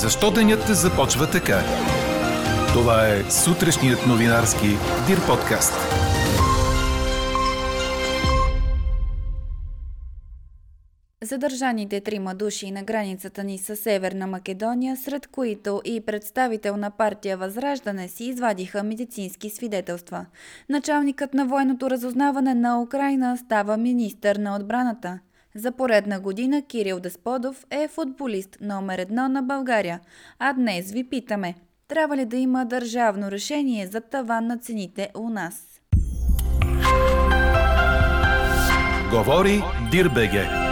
Защо денят започва така? Това е сутрешният новинарски Дир подкаст. Задържаните трима души на границата ни с Северна Македония, сред които и представител на партия Възраждане си извадиха медицински свидетелства. Началникът на военното разузнаване на Украина става министър на отбраната. За поредна година Кирил Десподов е футболист номер едно на България. А днес ви питаме, трябва ли да има държавно решение за таван на цените у нас? Говори Дирбеге.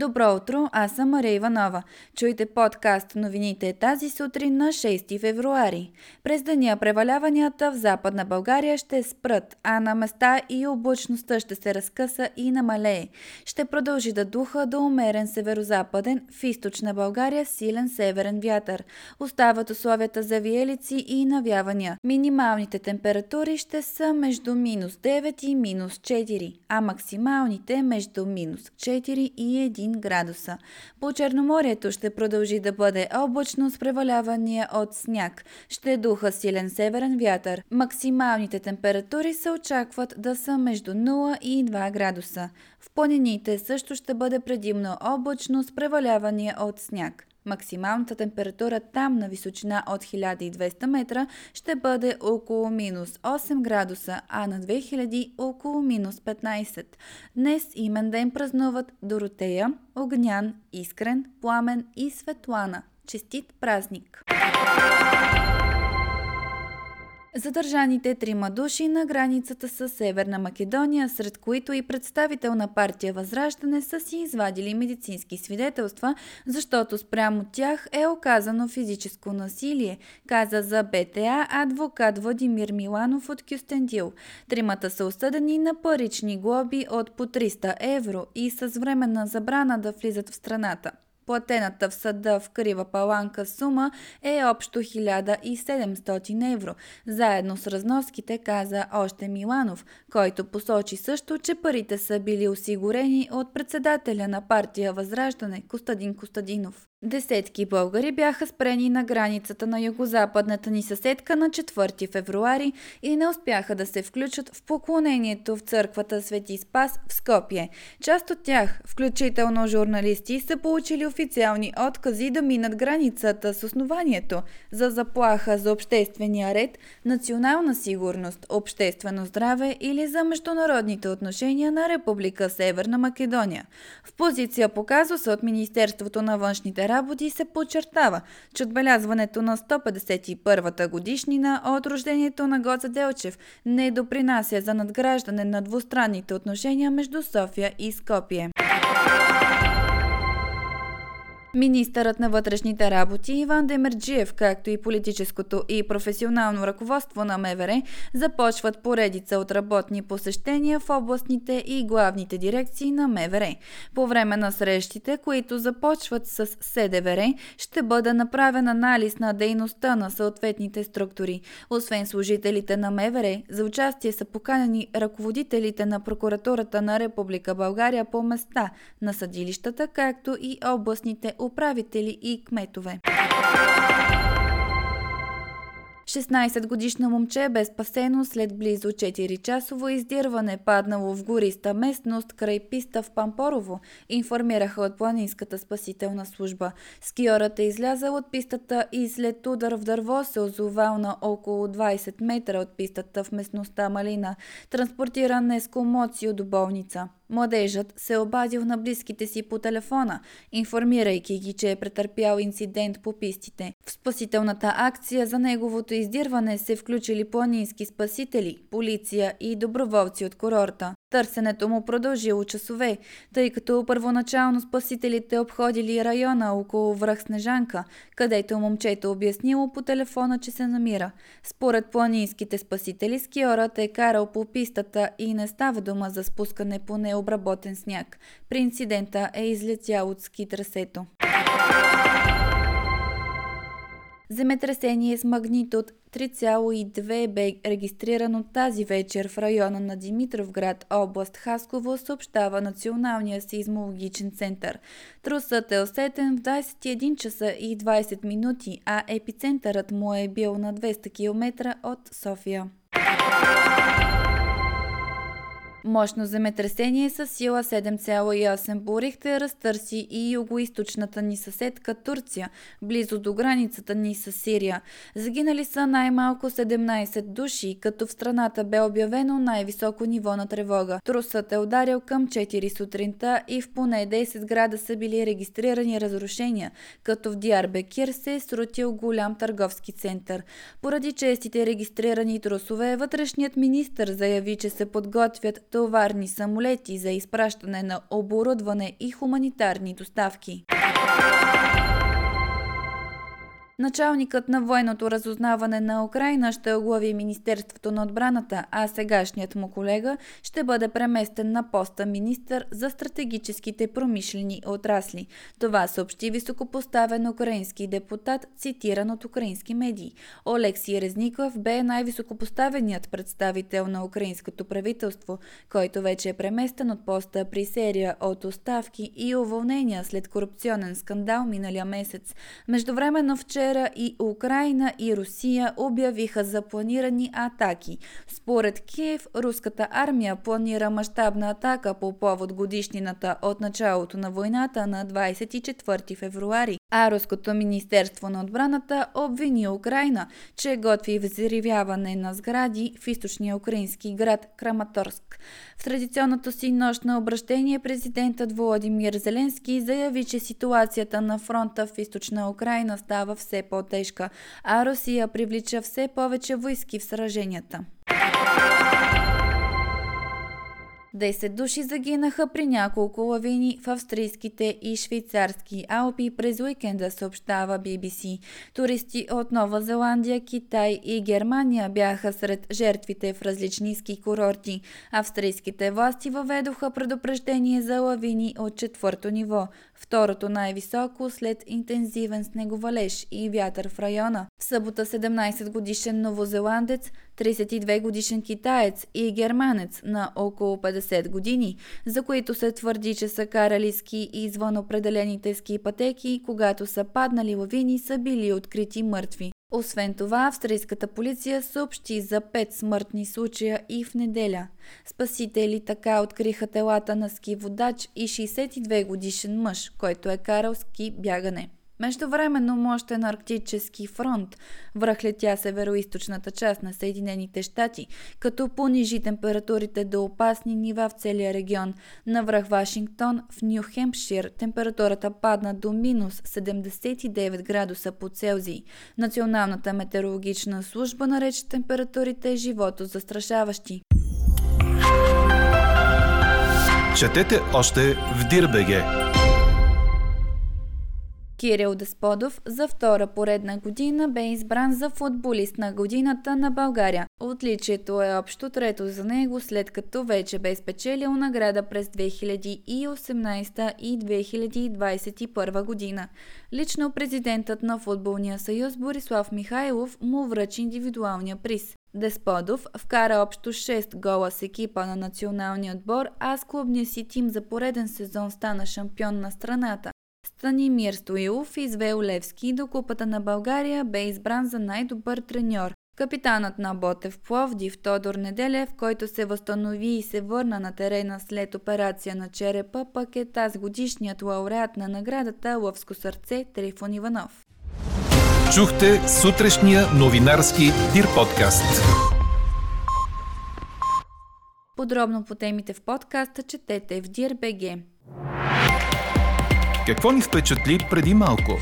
Добро утро, аз съм Мария Иванова. Чуйте подкаст новините тази сутрин на 6 февруари. През деня преваляванията в Западна България ще спрат, а на места и облачността ще се разкъса и намалее. Ще продължи да духа до умерен северо-западен, в източна България силен северен вятър. Остават условията за виелици и навявания. Минималните температури ще са между минус 9 и минус 4, а максималните между минус 4 и 1 1 градуса. По Черноморието ще продължи да бъде облачно с превалявания от сняг. Ще духа силен северен вятър. Максималните температури се очакват да са между 0 и 2 градуса. В планините също ще бъде предимно облачно с превалявания от сняг. Максималната температура там на височина от 1200 метра ще бъде около минус 8 градуса, а на 2000 около минус 15. Днес имен ден празнуват Доротея, Огнян, Искрен, Пламен и Светлана. Честит празник! Задържаните трима души на границата с Северна Македония, сред които и представител на партия Възраждане са си извадили медицински свидетелства, защото спрямо тях е оказано физическо насилие, каза за БТА адвокат Владимир Миланов от Кюстендил. Тримата са осъдени на парични глоби от по 300 евро и с временна забрана да влизат в страната. Платената в съда в Крива Паланка сума е общо 1700 евро, заедно с разноските, каза още Миланов, който посочи също, че парите са били осигурени от председателя на партия Възраждане Костадин Костадинов. Десетки българи бяха спрени на границата на югозападната ни съседка на 4 февруари и не успяха да се включат в поклонението в църквата Свети Спас в Скопие. Част от тях, включително журналисти, са получили официални откази да минат границата с основанието за заплаха за обществения ред, национална сигурност, обществено здраве или за международните отношения на Република Северна Македония. В позиция по казуса от Министерството на външните работи се подчертава, че отбелязването на 151-та годишнина от рождението на Гоца Делчев не допринася за надграждане на двустранните отношения между София и Скопие. Министърът на вътрешните работи Иван Демерджиев, както и политическото и професионално ръководство на МВР, започват поредица от работни посещения в областните и главните дирекции на МВР. По време на срещите, които започват с СДВР, ще бъде направен анализ на дейността на съответните структури. Освен служителите на МВР, за участие са поканени ръководителите на прокуратурата на Република България по места на съдилищата, както и областните управители и кметове. 16-годишно момче бе спасено след близо 4-часово издирване, паднало в гориста местност край писта в Пампорово, информираха от планинската спасителна служба. Скиорът е излязал от пистата и след удар в дърво се озовал на около 20 метра от пистата в местността Малина. Транспортиран е с комоцио до болница. Младежът се обадил на близките си по телефона, информирайки ги, че е претърпял инцидент по пистите. В спасителната акция за неговото издирване се включили планински спасители, полиция и доброволци от курорта. Търсенето му продължило часове, тъй като първоначално спасителите обходили района около връх Снежанка, където момчето обяснило по телефона, че се намира. Според планинските спасители, скиорът е карал по пистата и не става дума за спускане по необработен сняг. При инцидента е излетял от ски трасето. Земетресение с магнитуд 3,2 бе регистрирано тази вечер в района на Димитровград, област Хасково, съобщава Националния сейзмологичен център. Трусът е усетен в 21 часа и 20 минути, а епицентърът му е бил на 200 км от София. Мощно земетресение с сила 7,8 по Рихтер разтърси и югоисточната ни съседка Турция, близо до границата ни с Сирия. Загинали са най-малко 17 души, като в страната бе обявено най-високо ниво на тревога. Трусът е ударил към 4 сутринта и в поне 10 града са били регистрирани разрушения, като в Диарбекир се е срутил голям търговски център. Поради честите регистрирани трусове, вътрешният министр заяви, че се подготвят товарни самолети за изпращане на оборудване и хуманитарни доставки. Началникът на военното разузнаване на Украина ще оглави Министерството на отбраната, а сегашният му колега ще бъде преместен на поста министър за стратегическите промишлени отрасли. Това съобщи високопоставен украински депутат, цитиран от украински медии. Олексий Резников бе най-високопоставеният представител на украинското правителство, който вече е преместен от поста при серия от оставки и уволнения след корупционен скандал миналия месец. Междувременно вчера вчера и Украина и Русия обявиха за планирани атаки. Според Киев, руската армия планира мащабна атака по повод годишнината от началото на войната на 24 февруари, а Руското министерство на отбраната обвини Украина, че готви взривяване на сгради в източния украински град Краматорск. В традиционното си нощно обращение президентът Володимир Зеленски заяви, че ситуацията на фронта в източна Украина става все по-тежка, а Русия привлича все повече войски в сраженията. 10 души загинаха при няколко лавини в австрийските и швейцарски Алпи през уикенда, съобщава BBC. Туристи от Нова Зеландия, Китай и Германия бяха сред жертвите в различни ски курорти. Австрийските власти въведоха предупреждение за лавини от четвърто ниво, второто най-високо след интензивен снеговалеж и вятър в района. В събота 17 годишен новозеландец 32 годишен китаец и германец на около 50 години, за които се твърди, че са карали ски извън определените ски пътеки, когато са паднали лавини, са били открити мъртви. Освен това, австрийската полиция съобщи за 5 смъртни случая и в неделя. Спасители така откриха телата на ски водач и 62 годишен мъж, който е карал ски бягане. Междувременно мощен арктически фронт връхлетя североизточната част на Съединените щати, като понижи температурите до опасни нива в целия регион. На връх Вашингтон в Нью Хемпшир температурата падна до минус 79 градуса по Целзий. Националната метеорологична служба нарече температурите живото застрашаващи. Четете още в Дирбеге! Кирил Десподов за втора поредна година бе избран за футболист на годината на България. Отличието е общо трето за него, след като вече бе спечелил награда през 2018 и 2021 година. Лично президентът на Футболния съюз Борислав Михайлов му връчи индивидуалния приз. Десподов вкара общо 6 гола с екипа на националния отбор, а с клубния си тим за пореден сезон стана шампион на страната. Станимир Стоилов извел Левски до Купата на България бе избран за най-добър треньор. Капитанът на Ботев Пловдив Тодор Неделев, който се възстанови и се върна на терена след операция на черепа, пък е тази годишният лауреат на наградата Лъвско сърце Трифон Иванов. Чухте сутрешния новинарски Дир подкаст. Подробно по темите в подкаста четете в Дир.бг. Какво ни впечатли преди малко?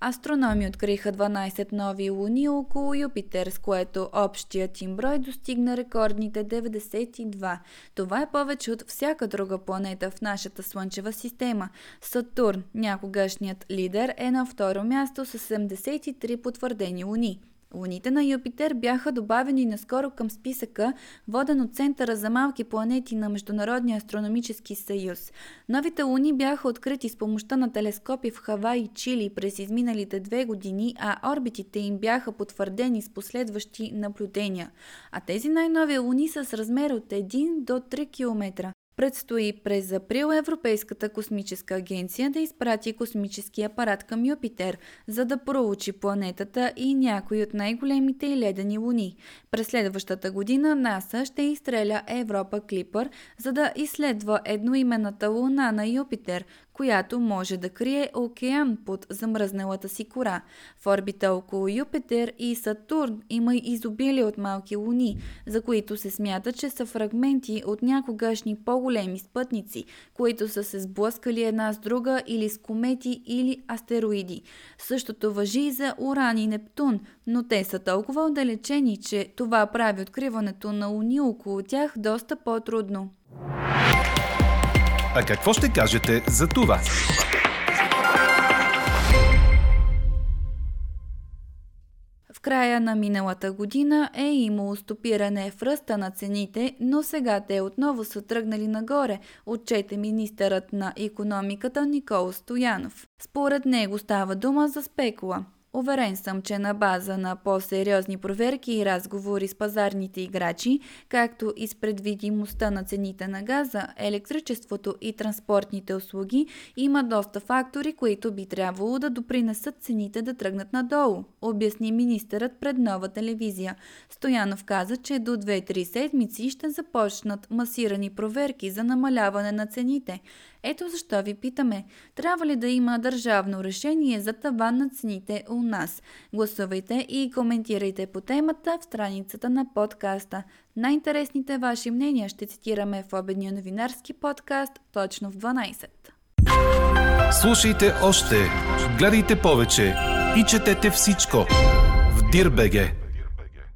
Астрономи откриха 12 нови луни около Юпитер, с което общият им брой достигна рекордните 92. Това е повече от всяка друга планета в нашата Слънчева система. Сатурн, някогашният лидер, е на второ място с 73 потвърдени луни. Луните на Юпитер бяха добавени наскоро към списъка, воден от Центъра за малки планети на Международния астрономически съюз. Новите луни бяха открити с помощта на телескопи в Хавай и Чили през изминалите две години, а орбитите им бяха потвърдени с последващи наблюдения. А тези най-нови луни са с размер от 1 до 3 км. Предстои през април Европейската космическа агенция да изпрати космически апарат към Юпитер, за да проучи планетата и някои от най-големите и ледени луни. През следващата година НАСА ще изстреля Европа Клипър, за да изследва едноименната луна на Юпитер, която може да крие океан под замръзналата си кора. В орбита около Юпитер и Сатурн има изобилие от малки луни, за които се смята, че са фрагменти от някогашни по-големи спътници, които са се сблъскали една с друга или с комети или астероиди. Същото въжи и за Уран и Нептун, но те са толкова отдалечени, че това прави откриването на луни около тях доста по-трудно. А какво ще кажете за това? В края на миналата година е имало стопиране в ръста на цените, но сега те отново са тръгнали нагоре, отчете министърът на економиката Никол Стоянов. Според него става дума за спекула. Уверен съм, че на база на по-сериозни проверки и разговори с пазарните играчи, както и с предвидимостта на цените на газа, електричеството и транспортните услуги, има доста фактори, които би трябвало да допринесат цените да тръгнат надолу, обясни министърът пред нова телевизия. Стоянов каза, че до 2-3 седмици ще започнат масирани проверки за намаляване на цените. Ето защо ви питаме, трябва ли да има държавно решение за таван на цените у нас? Гласувайте и коментирайте по темата в страницата на подкаста. Най-интересните ваши мнения ще цитираме в обедния новинарски подкаст точно в 12. Слушайте още, гледайте повече и четете всичко в Дирбеге.